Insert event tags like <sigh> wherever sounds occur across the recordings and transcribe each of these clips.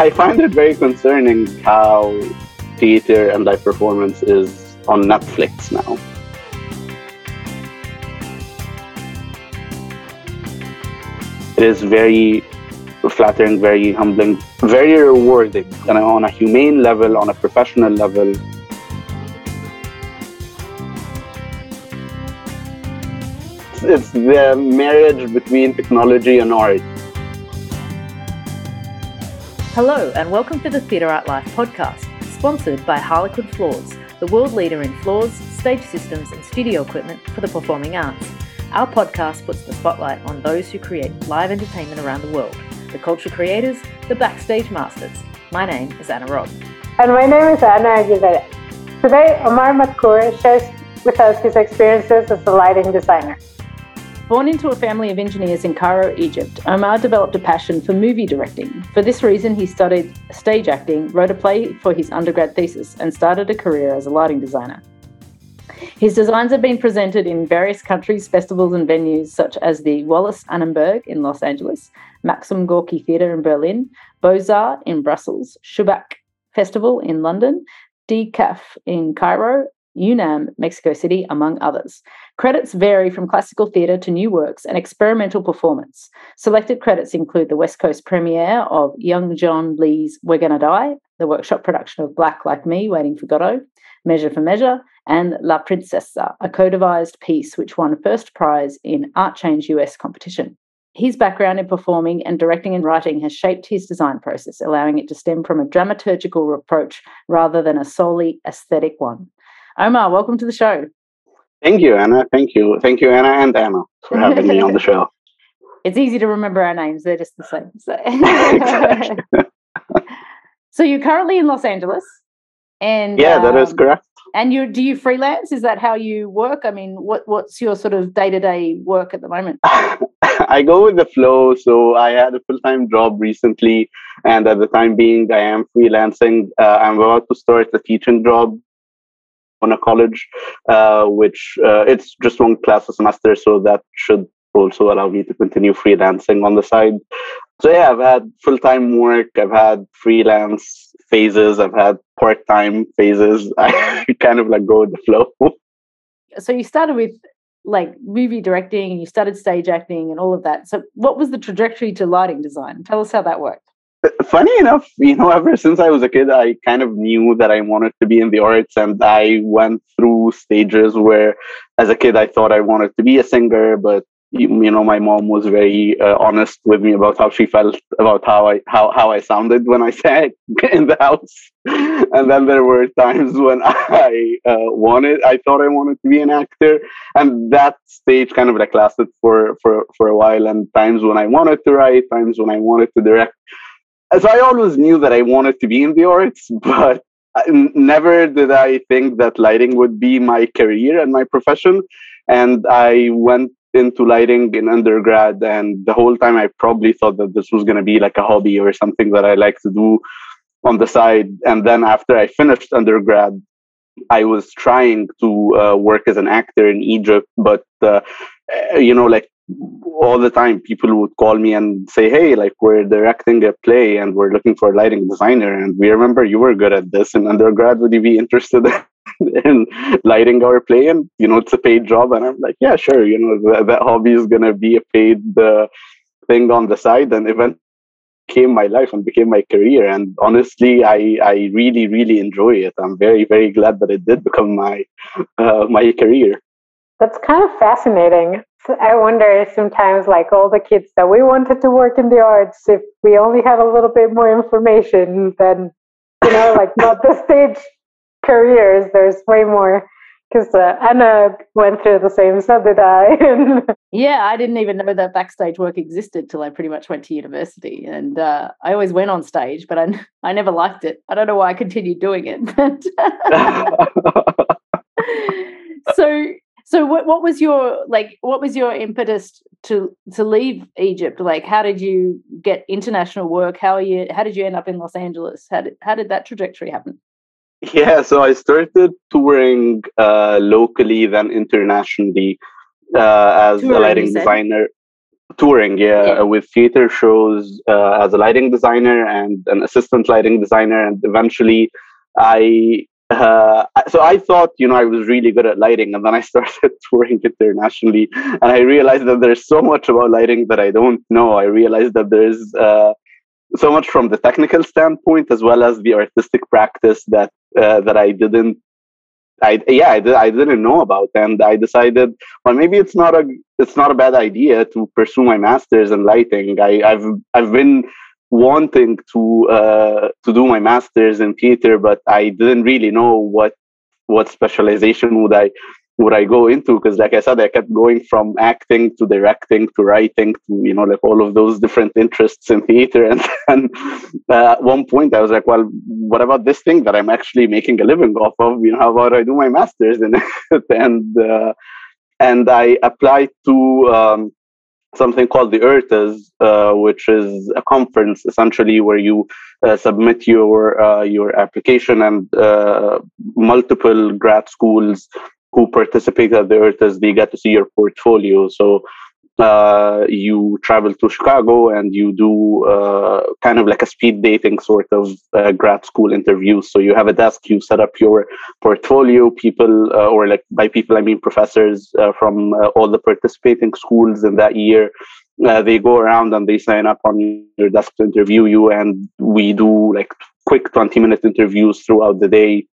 I find it very concerning how theater and live performance is on Netflix now. It is very flattering, very humbling, very rewarding, and on a humane level, on a professional level. It's the marriage between technology and art. Hello, and welcome to the Theatre Art Life podcast, sponsored by Harlequin Floors, the world leader in floors, stage systems, and studio equipment for the performing arts. Our podcast puts the spotlight on those who create live entertainment around the world the culture creators, the backstage masters. My name is Anna Robb. And my name is Anna Aguilera. Today, Omar Matkour shares with us his experiences as a lighting designer. Born into a family of engineers in Cairo, Egypt, Omar developed a passion for movie directing. For this reason, he studied stage acting, wrote a play for his undergrad thesis, and started a career as a lighting designer. His designs have been presented in various countries, festivals, and venues such as the Wallis Annenberg in Los Angeles, Maxim Gorky Theatre in Berlin, Beaux-Arts in Brussels, Shubak Festival in London, DCAF in Cairo, UNAM, Mexico City, among others. Credits vary from classical theatre to new works and experimental performance. Selected credits include the West Coast premiere of Young Jean Lee's We're Gonna Die, the workshop production of Black Like Me, Waiting for Godot, Measure for Measure, and La Princesa, a co devised piece which won first prize in Art Change US competition. His background in performing and directing and writing has shaped his design process, allowing it to stem from a dramaturgical approach rather than a solely aesthetic one. Omar, welcome to the show. Thank you, Anna. Thank you. Thank you, Anna and Anna, for having me on the <laughs> show. It's easy to remember our names, they're just the same. So, <laughs> <laughs> so you're currently in Los Angeles. And yeah, that is um, correct. And you do you freelance? Is that how you work? I mean, what what's your sort of day to day work at the moment? I go with the flow. So I had a full time job recently, and at the time being, I am freelancing. Uh, I'm about to start a teaching job on a college, uh, which uh, it's just one class a semester, so that should also allow me to continue freelancing on the side. So yeah, I've had full time work, I've had freelance phases, I've had part time phases. <laughs> I kind of like go with the flow. So you started with like movie directing and you started stage acting and all of that. So what was the trajectory to lighting design? Tell us how that worked. Funny enough, <laughs> you know, ever since I was a kid, I kind of knew that I wanted to be in the arts, and I went through stages where, as a kid, I thought I wanted to be a singer, but you, you know, my mom was very uh, honest with me about how she felt about how I how how I sounded when I <laughs> sang in the house. and then there were times when <laughs> I uh, wanted, I thought I wanted to be an actor, and that stage kind of like lasted for for for a while. And times when I wanted to write, times when I wanted to direct. So I always knew that I wanted to be in the arts, <laughs> but never did I think that lighting would be my career and my profession. And I went into lighting in undergrad and the whole time i probably thought that this was going to be like a hobby or something that i like to do on the side and then after i finished undergrad i was trying to uh, work as an actor in egypt but uh, you know like all the time people would call me and say hey like we're directing a play and we're looking for a lighting designer and we remember you were good at this in undergrad would you be interested <laughs> in lighting our play and you know it's a paid job. And i'm like yeah sure you know that, that hobby is going to be a paid uh, thing on the side. And eventually became my life and became my career. And honestly i i really really enjoy it. I'm very very glad that it did become my uh, my career. That's kind of fascinating I wonder sometimes, like all the kids that we wanted to work in the arts, if we only had a little bit more information, then, you know, like not the stage careers, there's way more. Because uh, Anna went through the same, so did I. <laughs> yeah, I didn't even know that backstage work existed till I pretty much went to university. And uh, I always went on stage, but I, I never liked it. I don't know why I continued doing it. <laughs> <laughs> so so what what was your like what was your impetus to to leave Egypt? Like how did you get international work? How are you how did you end up in Los Angeles? How did how did that trajectory happen? Yeah, so I started touring uh, locally, then internationally uh, as touring, a lighting designer. touring, yeah, yeah. with theater shows uh, as a lighting designer and an assistant lighting designer, and eventually I. Uh, so I thought, you know, I was really good at lighting, and then I <laughs> started touring internationally, and I realized that there's so much about lighting that I don't know. I realized that there's uh, so much from the technical standpoint as well as the artistic practice that uh, that I didn't I yeah I, did, I didn't know about and I decided well maybe it's not a it's not a bad idea to pursue my masters in lighting I, I've I've been wanting to uh, to do my masters in theater but I didn't really know what what specialization would I would I go into? Because, like I said, I kept going from acting to directing to writing to you know like all of those different interests in theater. <laughs> And then uh, at one point, I was like, well, what about this thing that I'm actually making a living off of? You know, how about I do my masters in <laughs> it? and uh, and I applied to um, something called the URTAs, uh, which is a conference essentially where you uh, submit your uh, your application and uh, multiple grad schools who participate at the URTAs, they get to see your portfolio. So uh, you travel to Chicago and you do uh, kind of like a speed dating sort of uh, grad school interviews. So you have a desk, you set up your portfolio. People, uh, or like by people I mean professors uh, from uh, all the participating schools in that year. they go around and they sign up on your desk to interview you, and we do like quick 20 minute interviews throughout the day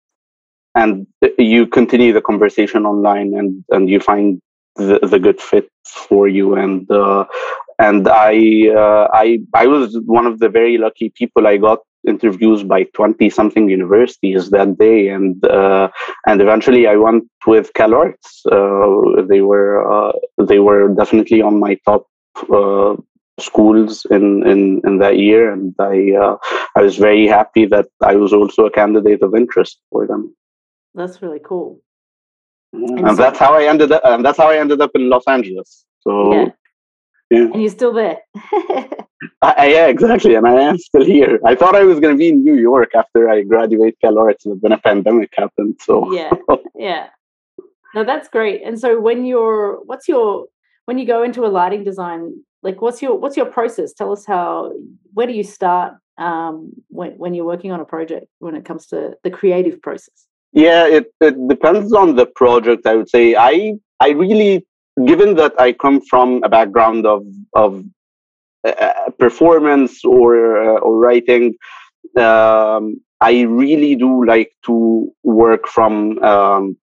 and you continue the conversation online and and you find the, the good fit for you. And uh, and I uh, I I was one of the very lucky people I got interviews by 20 something universities that day. And uh, and eventually I went with CalArts uh, they were uh, they were definitely on my top uh, schools in, in in that year. And I I was very happy that I was also a candidate of interest for them. That's really cool. And, and so, that's how I ended up. And that's how I ended up in Los Angeles. So, yeah. yeah. And you're still there. <laughs> I, yeah, exactly. And I am still here. I thought I was going to be in New York after I graduate CalArts, but then a pandemic happened. So yeah, <laughs> yeah. No, that's great. And so when you're, what's your, when you go into a lighting design, like what's your what's your process? Tell us how. Where do you start um, when when you're working on a project when it comes to the creative process? Yeah, it, it depends on the project. I would say I I really, given that I come from a background of of uh, performance or uh, or writing, um, I really do like to work from um,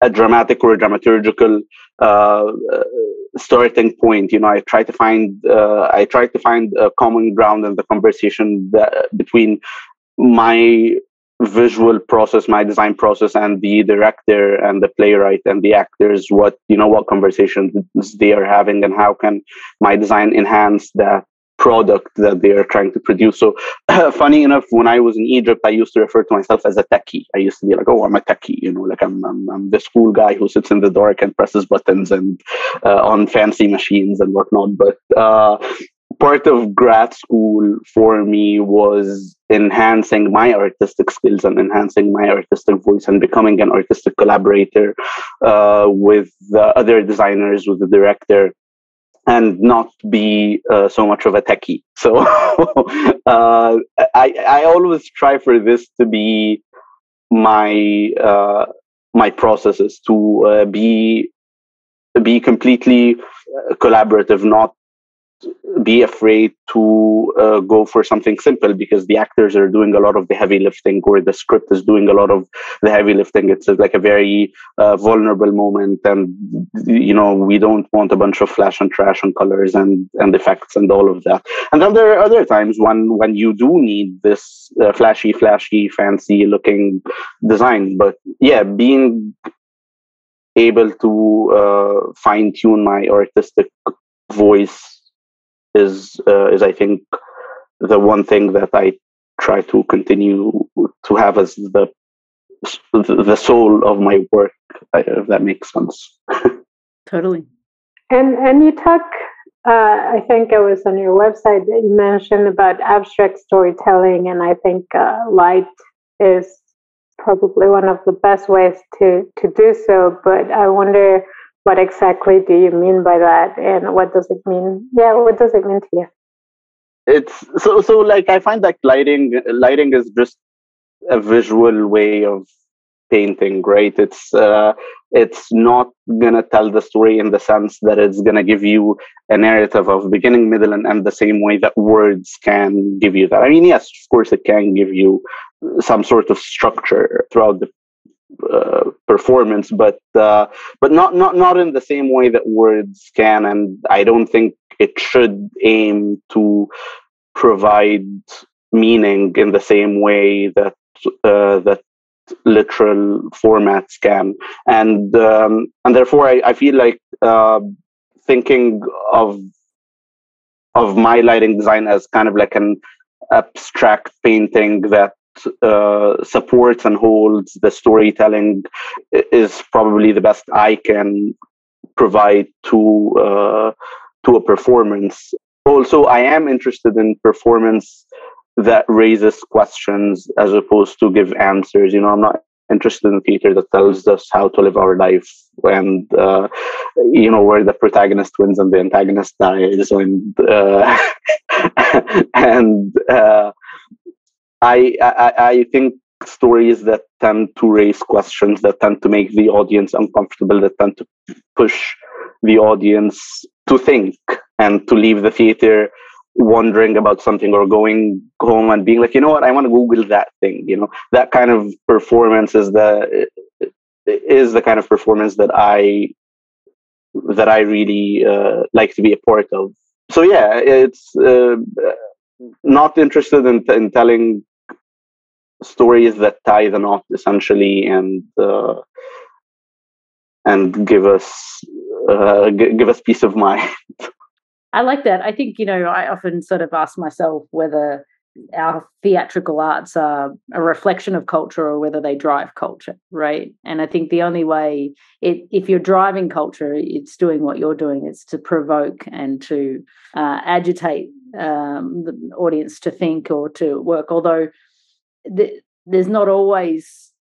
a dramatic or a dramaturgical uh, starting point. You know, I try to find uh, I try to find a common ground in the conversation that, between my visual process my design process and the director and the playwright and the actors what you know what conversations they are having and how can my design enhance that product that they are trying to produce. So <clears throat> funny enough when i was in egypt i used to refer to myself as a techie. I used to be like oh i'm a techie you know like i'm i'm, I'm cool guy who sits in the dark and presses buttons and uh, on fancy machines and whatnot. But uh, part of grad school for me was enhancing my artistic skills and enhancing my artistic voice and becoming an artistic collaborator uh, with the other designers, with the director, and not be uh, so much of a techie. So <laughs> uh, I, I always try for this to be my uh, my processes to uh, be be completely uh, collaborative, not be afraid to uh, go for something simple because the actors are doing a lot of the heavy lifting or the script is doing a lot of the heavy lifting. It's like a very uh, vulnerable moment and you know we don't want a bunch of flash and trash and colors and and effects and all of that. And then there are other times when when you do need this uh, flashy flashy fancy looking design. But yeah being able to uh, fine tune my artistic voice is uh, is I think the one thing that I try to continue to have as the the soul of my work, if that makes sense. totally. And and you talk, uh, I think it was on your website that you mentioned about abstract storytelling, and I think uh, light is probably one of the best ways to to do so. But I wonder what exactly do you mean by that and what does it mean? Yeah what does it mean to you? It's so so like i find that lighting lighting is just a visual way of painting right? It's uh, it's not gonna tell the story in the sense that it's gonna give you a narrative of beginning middle and end the same way that words can give you that. I mean yes of course it can give you some sort of structure throughout the uh, performance, but uh, but not not not in the same way that words can, and I don't think it should aim to provide meaning in the same way that uh, that literal formats can, and um, and therefore I, I feel like uh, thinking of of my lighting design as kind of like an abstract painting that uh, supports and holds the storytelling is probably the best I can provide to uh, to a performance. Also, I am interested in performance that raises questions as opposed to give answers. You know, I'm not interested in theater that tells us how to live our life and uh, you know where the protagonist wins and the antagonist dies and uh, <laughs> and uh, I, I, I think stories that tend to raise questions, that tend to make the audience uncomfortable, that tend to push the audience to think and to leave the theater wondering about something or going home and being like, you know what, I want to Google that thing. You know, that kind of performance is the is the kind of performance that I that I really uh, like to be a part of. So yeah, it's uh, not interested in, in telling stories that tie the knot essentially and uh, and give us uh, g- give us peace of mind. <laughs> I like that. I think you know I often sort of ask myself whether our theatrical arts are a reflection of culture or whether they drive culture, right? And I think the only way it if you're driving culture, it's doing what you're doing. It's to provoke and to uh, agitate um, the audience to think or to work. Although the, there's not always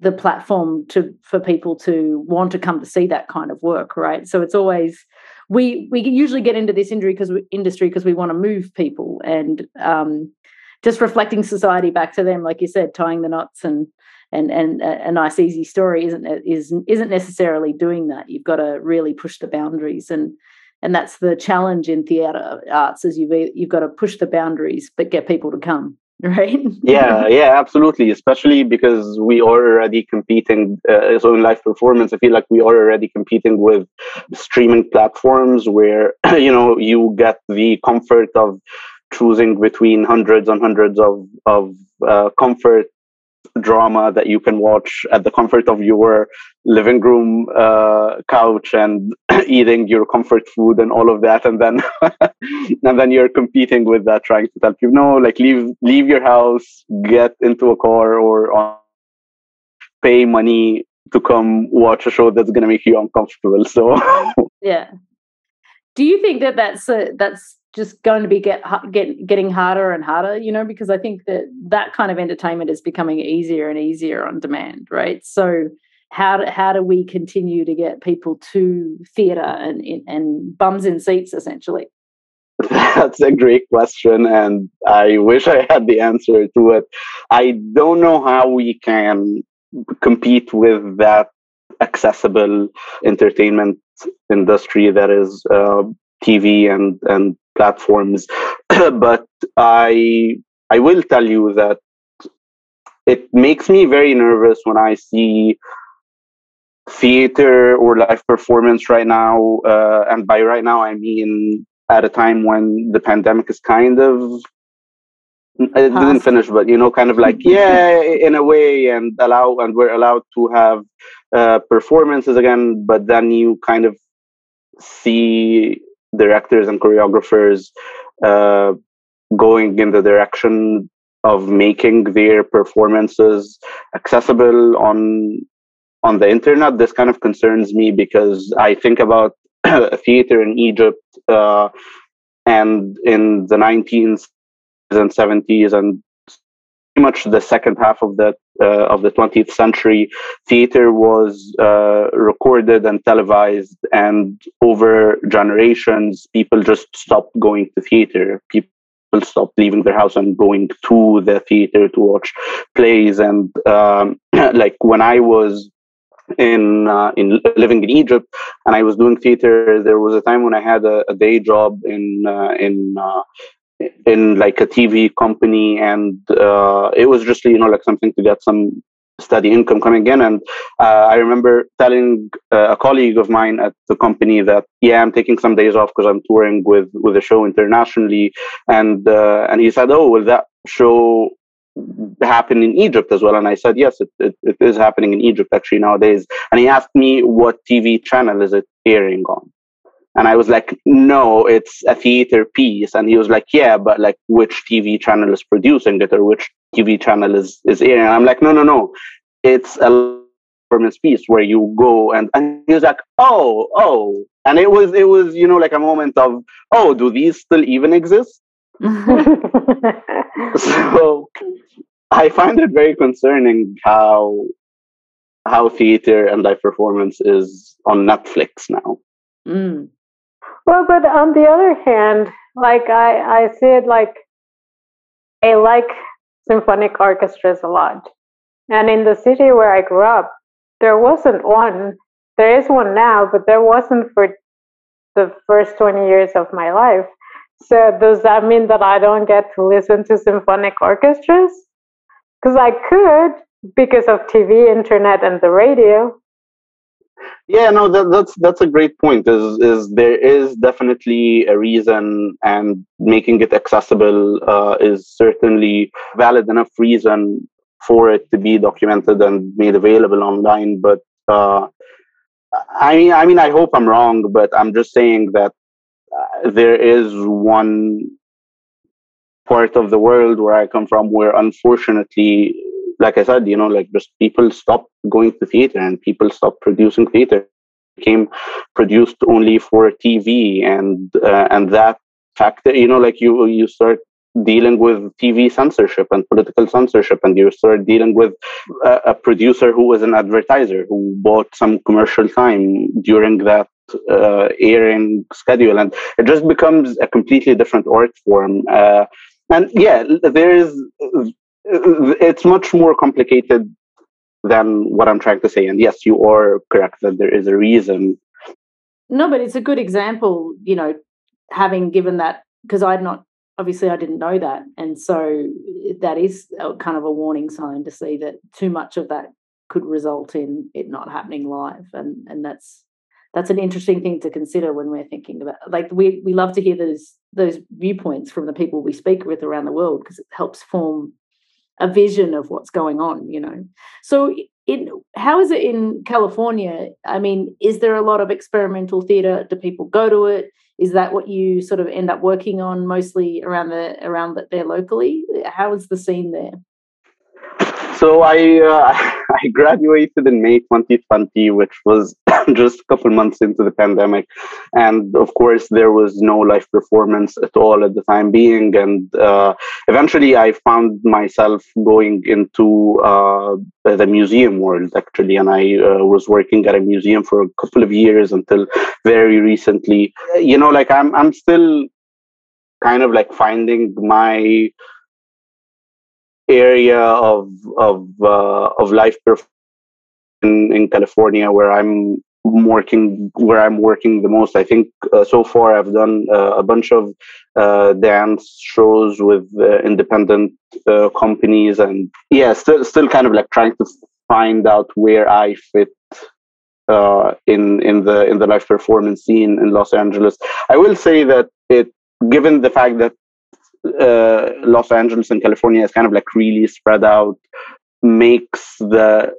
the platform to for people to want to come to see that kind of work right? So it's always we we usually get into this industry because industry because we want to move people and um, just reflecting society back to them like you said tying the knots and and and a, a nice easy story isn't is isn't necessarily doing that. You've got to really push the boundaries and and that's the challenge in theater arts is you've you've got to push the boundaries but get people to come <laughs> right? Yeah yeah absolutely especially because we are already competing uh, so in live performance i feel like we are already competing with streaming platforms where <clears throat> you know you get the comfort of choosing between hundreds and hundreds of of uh, comfort drama that you can watch at the comfort of your living room uh, couch and <clears throat> eating your comfort food and all of that and then <laughs> and then you're competing with that trying to tell people no like leave leave your house get into a car or on, pay money to come watch a show that's going to make you uncomfortable so. Yeah. Do you think that that's a, that's just going to be get, get getting harder and harder you know because i think that that kind of entertainment is becoming easier and easier on demand right? So how do, how do we continue to get people to theater and and bums in seats essentially? <laughs> That's a great question and i wish i had the answer to it. I don't know how we can compete with that accessible entertainment industry that is uh, TV and and platforms. <clears throat> but I I will tell you that it makes me very nervous when I see theater or live performance right now. Uh, and by right now, I mean at a time when the pandemic is kind of it didn't finish, but you know, kind of like yeah, in a way, and allow and we're allowed to have uh, performances again. But then you kind of see directors and choreographers uh, going in the direction of making their performances accessible on on the internet. This kind of concerns me because i think about <clears throat> theater in egypt uh, and in the 19th and 70s and pretty much the second half of the uh, of the 20th century, theater was uh, recorded and televised, and over generations, people just stopped going to theater. People stopped leaving their house and going to the theater to watch plays. And um, <clears throat> like when I was in uh, in living in Egypt, and I was doing theater. There was a time when I had a, a day job in uh, in uh, in like a TV company, and uh, it was just you know like something to get some steady income coming in. And uh, I remember telling uh, a colleague of mine at the company that yeah, I'm taking some days off because I'm touring with with a show internationally, and and he said, oh, well that show happen in Egypt as well? And I said, yes, it, it, it is happening in Egypt actually nowadays. And he asked me, what TV channel is it airing on? And I was like, no, it's a theater piece. And he was like, yeah, but like which TV channel is producing it or which TV channel is, is airing? And I'm like, no, no, no. It's a performance piece where you go and, and he was like, oh, oh. And it was, it was, you know, like a moment of, oh, do these still even exist? <laughs> <laughs> so I find it very concerning how how theater and live performance is on Netflix now. Mm. Well, but on the other hand, like I, I see it like I like symphonic orchestras a lot. And in the city where I grew up, there wasn't one. There is one now, but there wasn't for the first 20 years of my life. So does that mean that I don't get to listen to symphonic orchestras? Because I could because of TV, internet, and the radio. Yeah, no, that, that's that's a great point. Is is there is definitely a reason, and making it accessible uh, is certainly valid enough reason for it to be documented and made available online. But uh, I mean, I mean, I hope I'm wrong, but I'm just saying that there is one part of the world where I come from where unfortunately, like I said, you know, like just people stop going to theater and people stop producing theater. Became produced only for TV and uh, and that factor, you know, like you you start dealing with TV censorship and political censorship, and you start dealing with a, a producer who was an advertiser who bought some commercial time during that uh, airing schedule, and it just becomes a completely different art form. Uh, and yeah, there is. It's much more complicated than what I'm trying to say. And yes, you are correct that there is a reason. No, but it's a good example. You know, having given that because I'd not obviously I didn't know that, and so that is kind of a warning sign to see that too much of that could result in it not happening live, and and that's that's an interesting thing to consider when we're thinking about like we we love to hear those those viewpoints from the people we speak with around the world because it helps form a vision of what's going on you know? So in how is it in california? I mean is there a lot of experimental theater? Do people go to it? Is that what you sort of end up working on mostly around the around the, there locally? How is the scene there so I uh, <laughs> I graduated in May 2020, which was <coughs> just a couple months into the pandemic, and of course there was no live performance at all at the time being. And uh, eventually, I found myself going into uh, the museum world actually, and I uh, was working at a museum for a couple of years until very recently. You know, like I'm I'm still kind of like finding my area of of uh, of life in, in California where I'm working where I'm working the most. I think uh, so far I've done uh, a bunch of uh, dance shows with uh, independent uh, companies, and yeah, still still kind of like trying to find out where I fit uh, in in the in the live performance scene in Los Angeles. I will say that it, given the fact that uh, Los Angeles and California is kind of like really spread out, makes the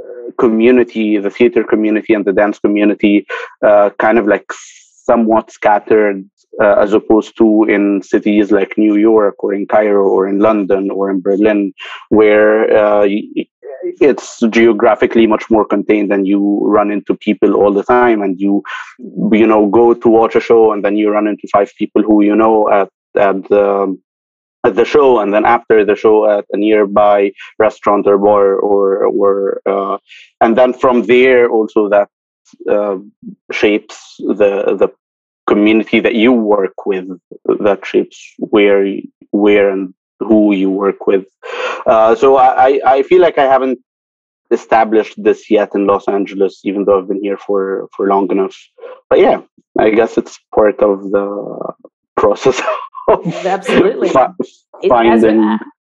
uh, community, the theater community and the dance community, uh, kind of like somewhat scattered uh, as opposed to in cities like New York or in Cairo or in London or in Berlin, where uh, it's geographically much more contained and you run into people all the time. And you you know go to watch a show and then you run into five people who you know at at the at the show and then after the show at a nearby restaurant or bar or or uh, and then from there also that uh, shapes the the community that you work with that shapes where where and who you work with. Uh, so I, I feel like i haven't established this yet in los angeles even though i've been here for for long enough. But yeah i guess it's part of the process <laughs> <laughs> absolutely.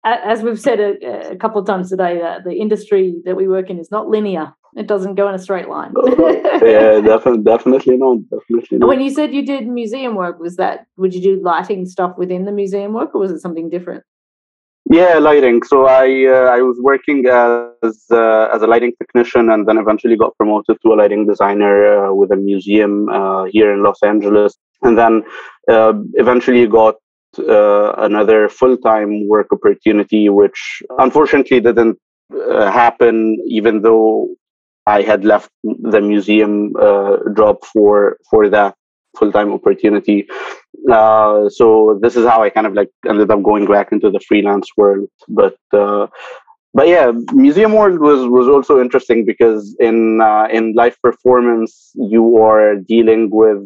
As, as, we've said a, a couple of times today that the industry that we work in is not linear. It doesn't go in a straight line. <laughs> Yeah definitely definitely not definitely not. when you said you did museum work was that would you do lighting stuff within the museum work or was it something different? Yeah, lighting. So I uh, I was working as uh, as a lighting technician, and then eventually got promoted to a lighting designer uh, with a museum uh, here in Los Angeles, and then uh, eventually got uh, another full time work opportunity, which unfortunately didn't uh, happen, even though I had left the museum uh, job for for that full time opportunity. Uh, so this is how I kind of like ended up going back into the freelance world. But uh, but yeah, museum world was was also interesting because in uh, in live performance you are dealing with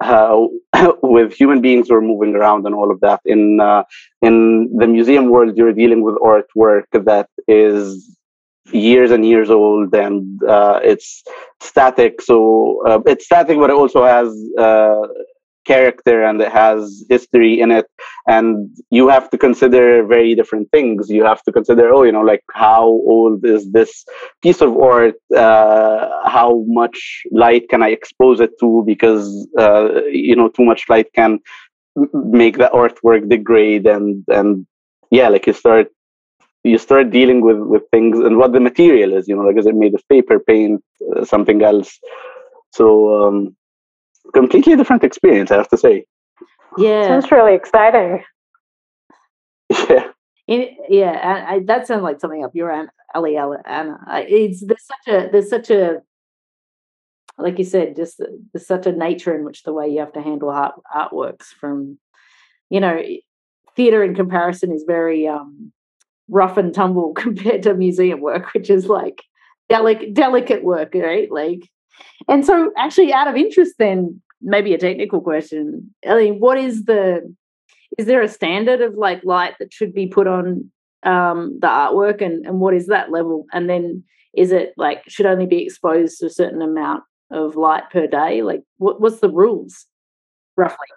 uh, <laughs> with human beings who are moving around and all of that. In uh, in the museum world, you're dealing with artwork that is years and years old and uh, it's static. So uh, it's static, but it also has uh, character and it has history in it and you have to consider very different things. You have to consider oh you know like how old is this piece of art? Uh, how much light can i expose it to? Because uh, you know too much light can make the artwork degrade and and yeah like you start you start dealing with with things and what the material is you know like is it made of paper paint uh, something else? So um completely different experience, I have to say. Yeah, sounds really exciting. <laughs> Yeah. In, yeah, I, I, that sounds like something up your alley, Anna. It's there's such a there's such a like you said, just there's such a nature in which the way you have to handle art artworks from, you know, theater in comparison is very um, rough and tumble <laughs> compared to museum work, which is like delicate delicate work, right? Like, and so actually, out of interest, then maybe a technical question. I mean, what is the is there a standard of like light that should be put on um, the artwork, and and what is that level? And then is it like should only be exposed to a certain amount of light per day? Like, what, what's the rules roughly?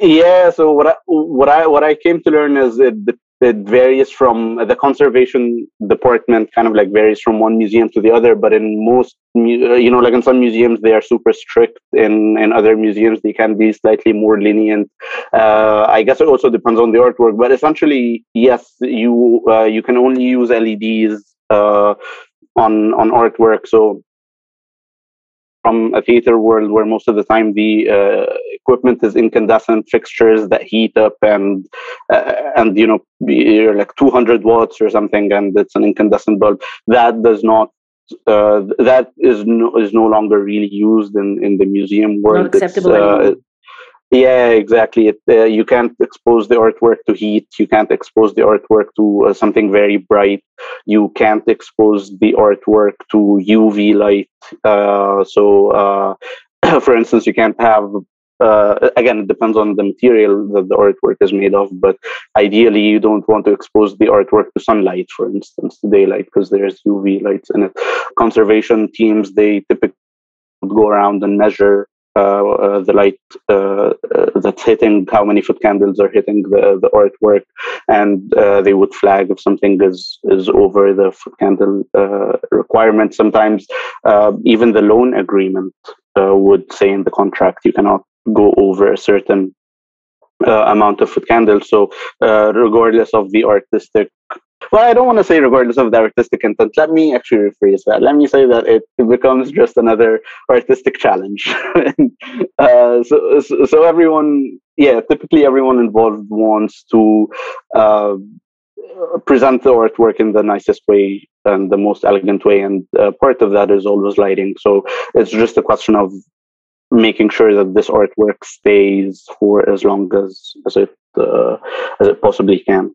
Yeah, so what I what I what I came to learn is it it varies from the conservation department kind of like varies from one museum to the other but in most you know like in some museums they are super strict in in other museums they can be slightly more lenient. Uh, i guess it also depends on the artwork but essentially yes you uh, you can only use leds uh, on on artwork so from a theater world where most of the time the uh, equipment is incandescent fixtures that heat up and uh, and you know you're like 200 watts or something and it's an incandescent bulb that does not uh, that is no, is no longer really used in, in the museum world. Not acceptable uh, yeah, exactly. It, uh, you can't expose the artwork to heat. You can't expose the artwork to uh, something very bright. You can't expose the artwork to UV light. Uh, so, uh, <clears throat> for instance, you can't have. Uh, again, it depends on the material that the artwork is made of, but ideally, you don't want to expose the artwork to sunlight, for instance, to daylight, because there's UV lights in it. Conservation teams they typically go around and measure Uh, uh, the light uh, uh, that's hitting how many foot candles are hitting the, the artwork and they would flag if something is is over the foot candle requirement sometimes. Even the loan agreement would say in the contract you cannot go over a certain uh, amount of foot candles. So, uh, regardless of the artistic well, I don't want to say regardless of the artistic intent. Let me actually rephrase that. Let me say that it, becomes just another artistic challenge. <laughs> uh, so, so, so, everyone, yeah, typically everyone involved wants to uh, present the artwork in the nicest way and the most elegant way, and uh, part of that is always lighting. So it's just a question of making sure that this artwork stays for as long as, as it uh, as it possibly can.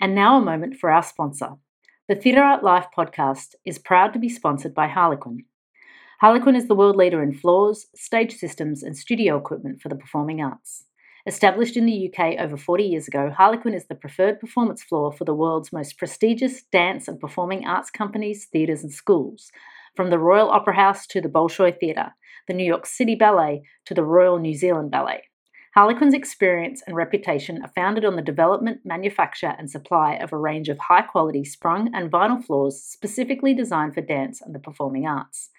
And now a moment for our sponsor. The Theatre Art Life podcast is proud to be sponsored by Harlequin. Harlequin is the world leader in floors, stage systems, and studio equipment for the performing arts. Established in the UK over 40 years ago, Harlequin is the preferred performance floor for the world's most prestigious dance and performing arts companies, theatres, and schools, from the Royal Opera House to the Bolshoi Theatre, the New York City Ballet to the Royal New Zealand Ballet. Harlequin's experience and reputation are founded on the development, manufacture, and supply of a range of high quality sprung and vinyl floors specifically designed for dance and the performing arts.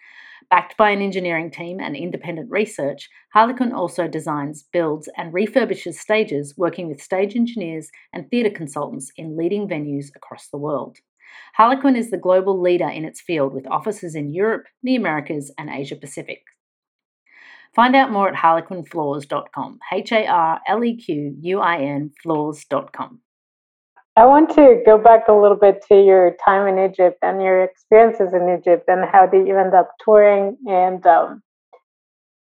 Backed by an engineering team and independent research, Harlequin also designs, builds, and refurbishes stages, working with stage engineers and theatre consultants in leading venues across the world. Harlequin is the global leader in its field with offices in Europe, the Americas, and Asia Pacific. Find out more at harlequinfloors.com. H A R L E Q U I N floors.com. I want to go back a little bit to your time in Egypt and your experiences in Egypt and how did you end up touring and um,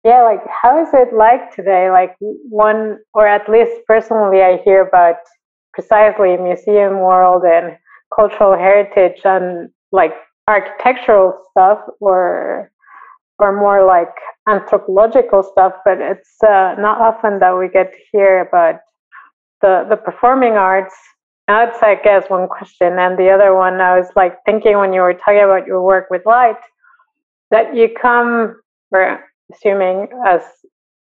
yeah, like how is it like today? Like one, or at least personally, I hear about precisely museum world and cultural heritage and like architectural stuff or or more like anthropological stuff, but it's uh, not often that we get to hear about the the performing arts. That's, I guess, one question. And the other one, I was like thinking when you were talking about your work with light, that you come, we're assuming, as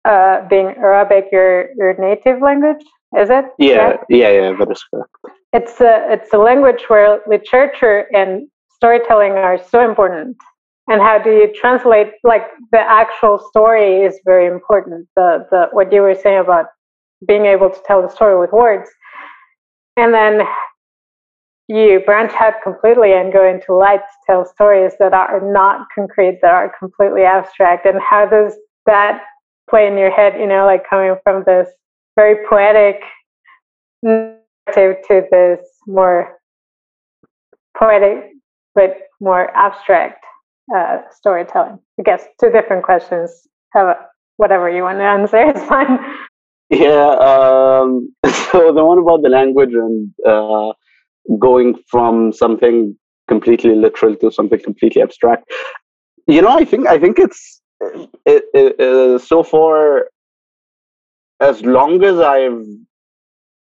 uh, being Arabic, your your native language, is it? Yeah, correct? yeah, yeah, that is correct. It's a it's a language where literature and storytelling are so important. And how do you translate like the actual story is very important. The the what you were saying about being able to tell the story with words. And then you branch out completely and go into light to tell stories that are not concrete that are completely abstract. And how does that play in your head you know like coming from this very poetic to this more poetic but more abstract uh, storytelling? I guess two different questions. Have whatever you want to answer is <laughs> fine. Yeah. Um, <laughs> so the one about the language and uh, going from something completely literal to something completely abstract. You know, I think I think it's it, it, uh, so far as long as I've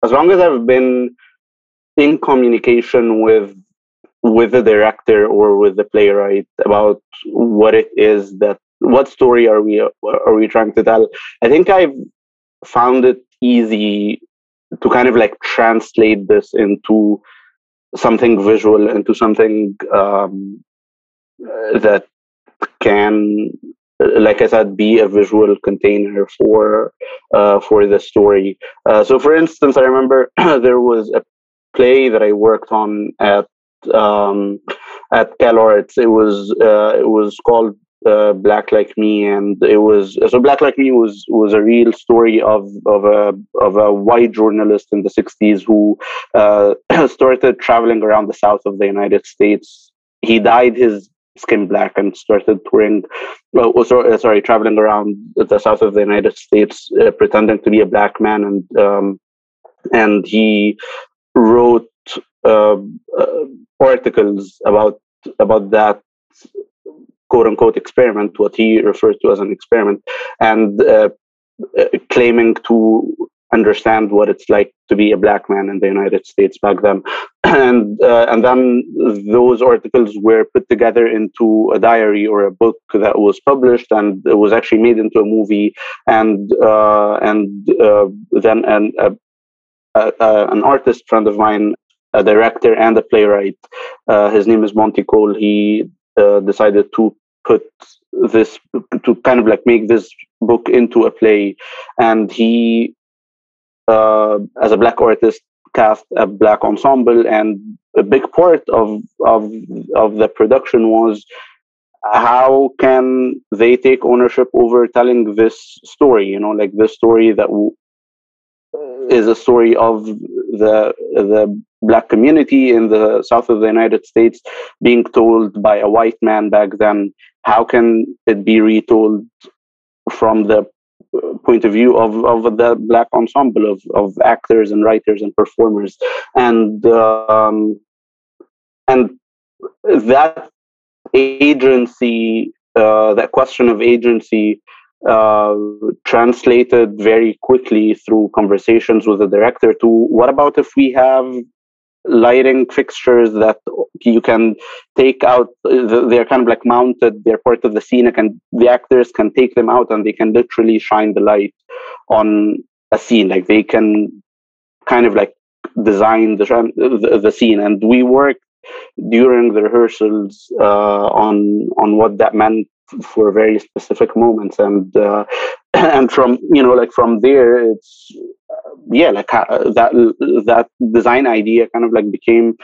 as long as I've been in communication with with the director or with the playwright about what it is that what story are we are we trying to tell i think i've found it easy to kind of like translate this into something visual into something um, that can like i said be a visual container for uh, for the story uh, so for instance i remember <clears throat> there was a play that i worked on at um, at CalArts. It was uh, it was called uh, Black Like Me, and it was so Black Like Me was was a real story of of a of a white journalist in the '60s who uh, <clears throat> started traveling around the south of the United States. He dyed his skin black and started touring, well, oh, sorry, uh, sorry, traveling around the south of the United States, uh, pretending to be a black man, and um, and he wrote uh, uh, articles about about that quote unquote experiment, what he refers to as an experiment, and uh, uh, claiming to understand what it's like to be a black man in the United States back then, and uh, and then those articles were put together into a diary or a book that was published and it was actually made into a movie, and uh, and uh, then an an artist friend of mine a director and a playwright. Uh, his name is Monty Cole. He uh, decided to put this to kind of like make this book into a play, and he, uh, as a black artist, cast a black ensemble, and a big part of of of the production was how can they take ownership over telling this story you know like this story that w- is a story of the the black community in the south of the United States being told by a white man back then. How can it be retold from the point of view of, of the black ensemble of, of actors and writers and performers. And um, and that agency uh, that question of agency uh, translated very quickly through conversations with the director to what about if we have lighting fixtures that you can take out they're kind of like mounted they're part of the scene and the actors can take them out and they can literally shine the light on a scene. Like they can kind of like design the the, scene. And we worked during the rehearsals uh, on on what that meant for very specific moments. And uh, <coughs> and from you know like from there it's uh, yeah like uh, that that design idea kind of like became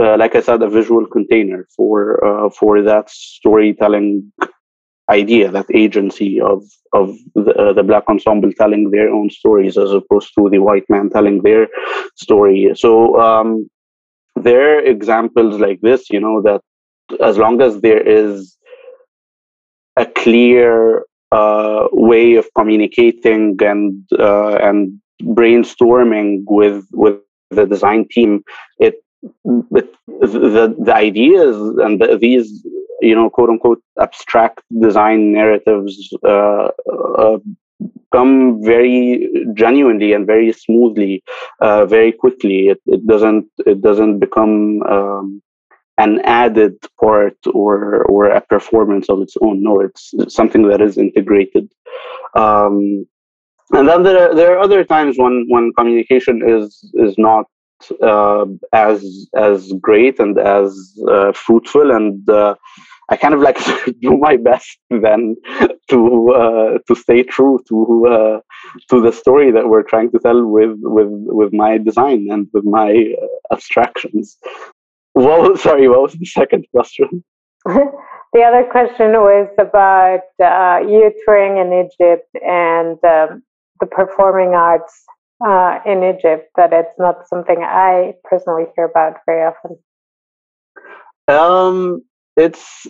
uh, like i said a visual container for uh, for that storytelling idea that agency of of the, uh, the black ensemble telling their own stories as opposed to the white man telling their story. So um there are examples like this you know that as long as there is a clear uh, way of communicating and uh, and brainstorming with with the design team. It, it the the ideas and the, these you know quote unquote abstract design narratives uh, uh come very genuinely and very smoothly uh, very quickly. It, it doesn't it doesn't become um, an added part or or a performance of its own. No, it's, something that is integrated. Um, and then there are, there are other times when when communication is is not uh, as as great and as uh, fruitful, and uh, I kind of like <laughs> do my best then to uh, to stay true to uh, to the story that we're trying to tell with with with my design and with my uh, abstractions. Well, sorry, what was the second question? <laughs> the other question was about uh, you touring in Egypt and um, the performing arts uh, in Egypt. That it's not something I personally hear about very often. Um, it's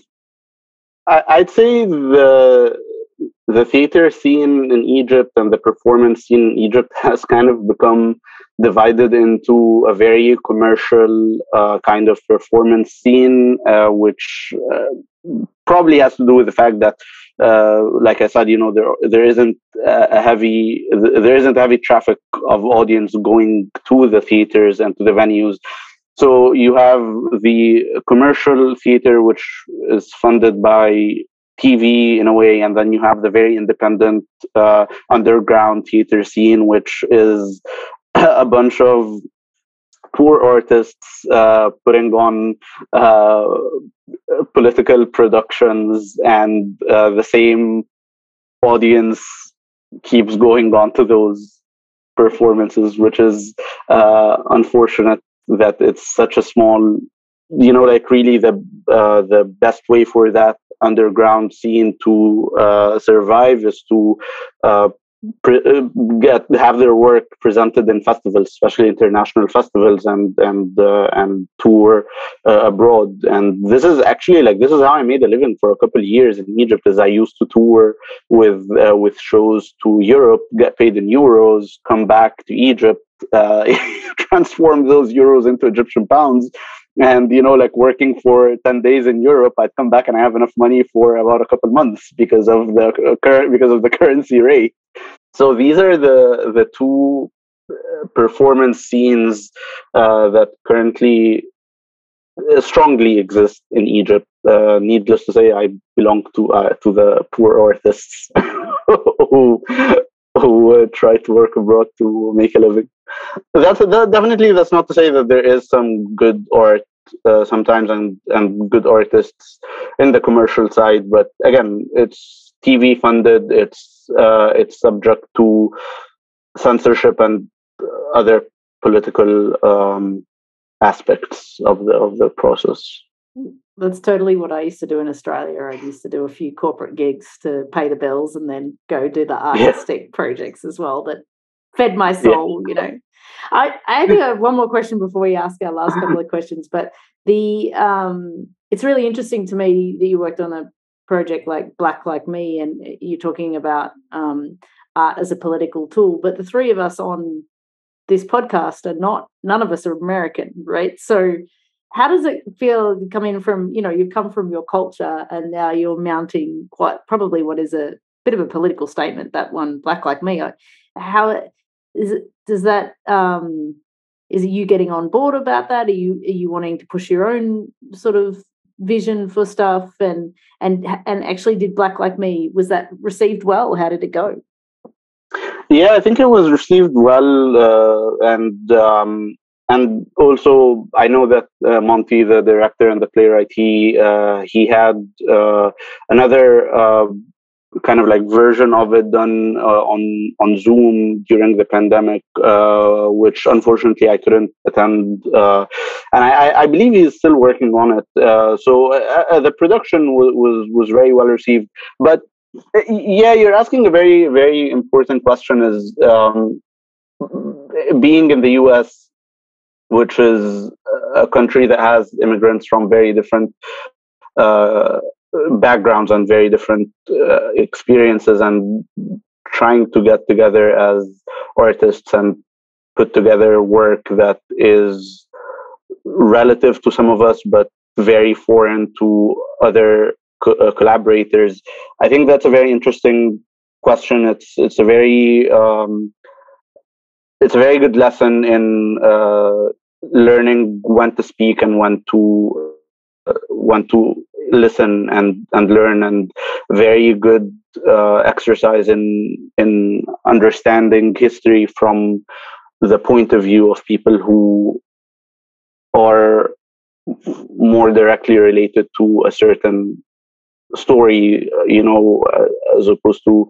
I, would say the the theater scene in Egypt and the performance scene in Egypt <laughs> has kind of become divided into a very commercial uh, kind of performance scene, uh, which uh, probably has to do with the fact that, uh, like I said, you know, there there isn't a heavy there isn't heavy traffic of audience going to the theaters and to the venues. So you have the commercial theater, which is funded by TV in a way, and then you have the very independent uh, underground theater scene, which is <clears throat> a bunch of poor artists uh, putting on uh, political productions, and uh, the same audience keeps going on to those performances, which is uh, unfortunate that it's such a small you know like really the uh, the best way for that underground scene to uh, survive is to uh, pre- uh, get have their work presented in festivals, especially international festivals, and and uh, and tour uh, abroad. And this is actually like this is how I made a living for a couple of years in Egypt. As I used to tour with with shows to Europe, get paid in euros, come back to Egypt, <laughs> transform those euros into Egyptian pounds and you know like working for 10 days in europe i'd come back and i have enough money for about a couple months because of the current because of the <laughs> currency rate. So these are the the two uh, performance scenes uh, that currently uh, strongly exist in egypt. Uh, needless to say i belong to uh, to the poor artists <laughs> who who uh, try to work abroad to make a living. That's that, definitely that's not to say that there is some good art uh, sometimes and and good artists in the commercial side, but again, it's TV funded. It's uh, it's subject to censorship and other political um, aspects of the of the process that's totally what I used to do in Australia. I used to do a few corporate gigs to pay the bills and then go do the <laughs> artistic yeah. projects as well that fed my soul, yeah. you know. I, I have <laughs> one more question before we ask our last couple of questions, but the um it's really interesting to me that you worked on a project like Black Like Me and you're talking about um art as a political tool. But the three of us on this podcast are not, none of us are American, right? So how does it feel coming from, you know, you've come from your culture and now you're mounting quite probably what is a bit of a political statement, that one, Black Like Me. How is it, does that, um, is it you getting on board about that? Are you, are you wanting to push your own sort of vision for stuff and and and actually did black like me was that received well how did it go yeah i think it was received well uh, and um, and also i know that uh, monty the director and the playwright he uh, he had uh, another uh, kind of like version of it done uh, on on Zoom during the pandemic, uh, which unfortunately I couldn't attend. And I, I, believe he's still working on it. So the production was, was was very well received. But yeah, you're asking a very very important question: is um, being in the U.S., which is a country that has immigrants from very different backgrounds and very different uh, experiences and trying to get together as artists and put together work that is relative to some of us but very foreign to other co- uh, collaborators. I think that's a very interesting question. It's it's a very um, it's a very good lesson in uh, learning when to speak and when to uh, when to listen and and learn and very good uh, exercise in in understanding history from the point of view of people who are more directly related to a certain story you know uh, as opposed to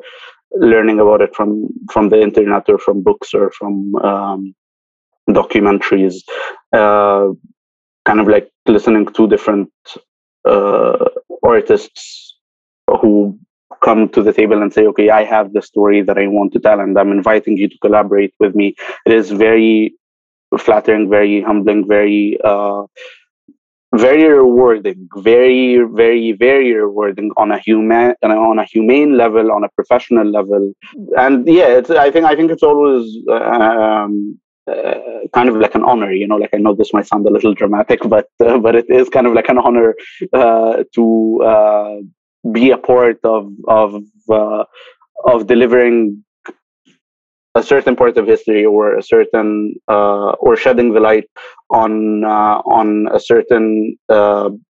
learning about it from from the internet or from books or from um, documentaries uh, kind of like listening to different uh, artists who come to the table and say, okay, I have the story that I want to tell, and I'm inviting you to collaborate with me. It is very flattering, very humbling, very, uh, very rewarding, very, very, very rewarding on a human, on a humane level, on a professional level, and yeah. I think I think it's always um, uh, kind of like an honor you know like i know this might sound a little dramatic but uh, but it is kind of like an honor uh, to uh, be a part of of uh, of delivering a certain part of history or a certain uh, or shedding the light on on a certain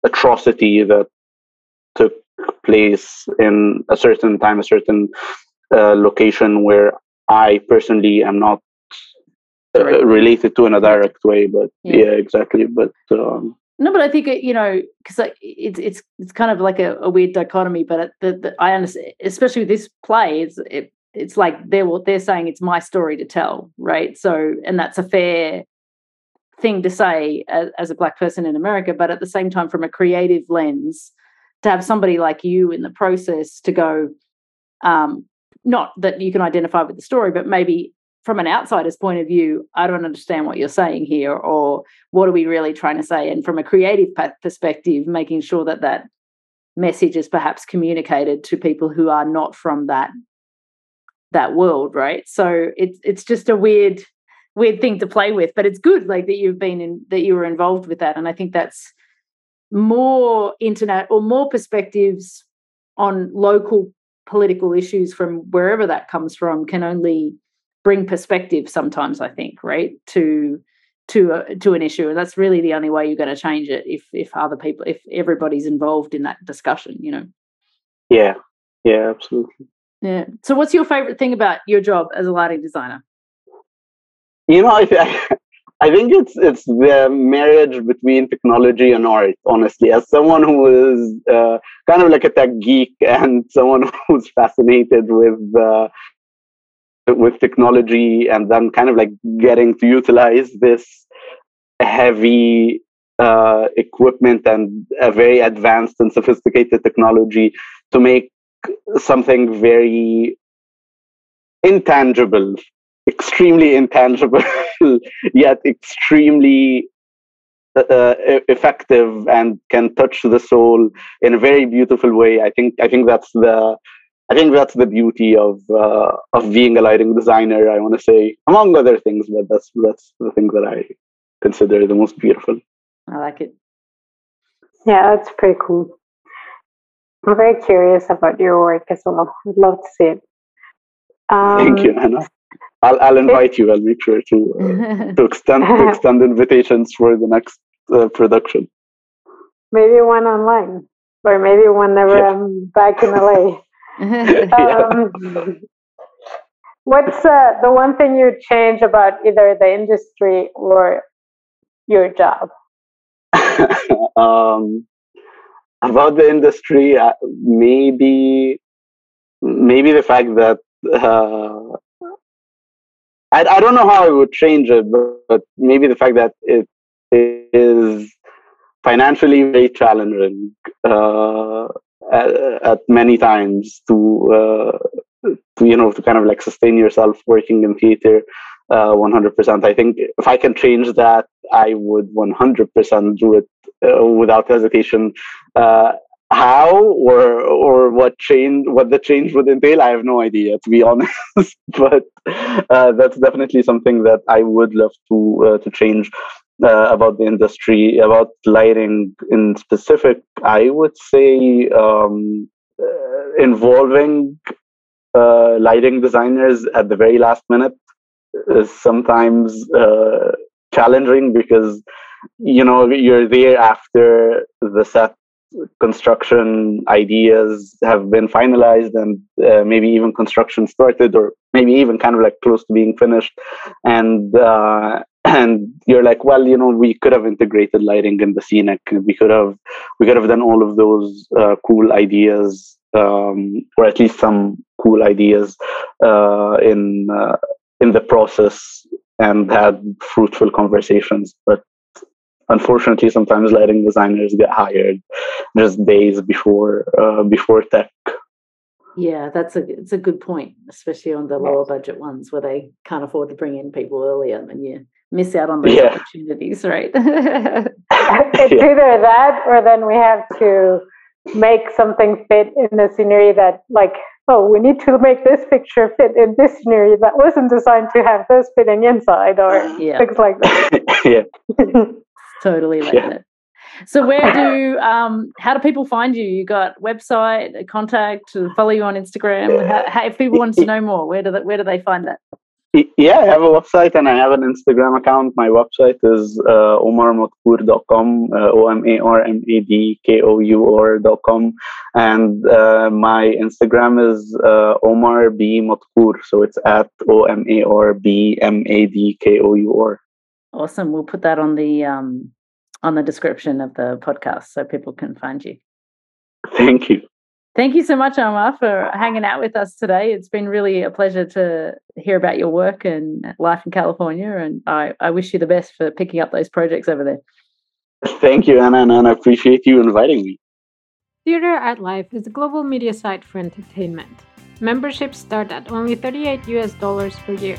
atrocity that took place in a certain time a certain location where i personally am not uh, related to in a direct way but yeah, yeah exactly. But um, no but i think it, you know because it's it's it's kind of like a, a weird dichotomy but the, the, i understand especially with this play it's it, it's like they're they're saying it's my story to tell right so and that's a fair thing to say as, as a black person in america but at the same time from a creative lens to have somebody like you in the process to go um not that you can identify with the story but maybe from an outsider's point of view, I don't understand what you're saying here, or what are we really trying to say? And from a creative perspective, making sure that that message is perhaps communicated to people who are not from that that world, right? So it's it's just a weird weird thing to play with, but it's good like that you've been in that you were involved with that, and I think that's more internet or more perspectives on local political issues from wherever that comes from can only bring perspective sometimes i think right? To to a, to an issue and that's really the only way you're going to change it if if other people if everybody's involved in that discussion you know? Yeah. Yeah absolutely yeah so what's your favorite thing about your job as a lighting designer you know i, <laughs> I think it's it's the marriage between technology and art. Honestly, as someone who is uh, kind of like a tech geek <laughs> and someone who's fascinated with uh, with technology and then kind of like getting to utilize this heavy uh, equipment and a very advanced and sophisticated technology to make something very intangible, extremely intangible, <laughs> yet extremely uh, effective and can touch the soul in a very beautiful way. I think I think that's the I think that's the beauty of uh, of being a lighting designer. I want to say, among other things, but that's that's the thing that I consider the most beautiful. I like it. Yeah, that's pretty cool. I'm very curious about your work as well. I'd love to see it. Um, Thank you, Anna. I'll, I'll invite you. I'll make sure to uh, <laughs> to extend to extend invitations for the next uh, production. Maybe one online, or maybe whenever yeah. I'm back in LA. <laughs> um, what's uh, the one thing you change about either the industry or your job? <laughs> um, about the industry, uh, maybe maybe the fact that uh, I, I don't know how I would change it, but, but maybe the fact that it is financially very challenging uh, at, at, many times to, uh, to, you know, to kind of like sustain yourself working in theater uh, 100%. I think if I can change that, I would 100% do it uh, without hesitation. Uh, how or or what change what the change would entail i have no idea to be <laughs> honest but uh, that's definitely something that i would love to uh, to change uh, about the industry about lighting in specific i would say um, involving lighting designers at the very last minute is sometimes uh, challenging because you know you're there after the set construction ideas have been finalized and uh, maybe even construction started or maybe even kind of like close to being finished. And uh, <clears throat> and you're like well you know we could have integrated lighting in the scenic. We could have we could have done all of those uh, cool ideas um, or at least some cool ideas uh, in uh, in the process and had fruitful conversations but unfortunately sometimes lighting designers get hired just days before uh, before tech. Yeah that's a it's a good point especially on the lower budget ones where they can't afford to bring in people earlier and you miss out on those yeah. opportunities right? <laughs> <laughs> It's either that or then we have to make something fit in the scenery that like oh we need to make this picture fit in this scenery that wasn't designed to have this fitting inside or <laughs> yeah. things like that yeah <laughs> <laughs> totally like yeah. So where do um how do people find you? You got website, contact, follow you on Instagram. How, how, if people want to know more, where do they, where do they find that? Yeah, I have a website and I have an Instagram account. My website is uh, omarmadkour.com, uh, O M A R M A D K O U R.com. And uh, my Instagram is uh, Omar B Madkour. So it's at O M A R B M A D K O U R. Awesome. We'll put that on the um, on the description of the podcast so people can find you. Thank you. Thank you so much, Omar, for hanging out with us today. It's been really a pleasure to hear about your work and life in California. And I, I wish you the best for picking up those projects over there. Thank you, Anna, and I appreciate you inviting me. Theater Art Life is a global media site for entertainment. Memberships start at only 38 US dollars per year.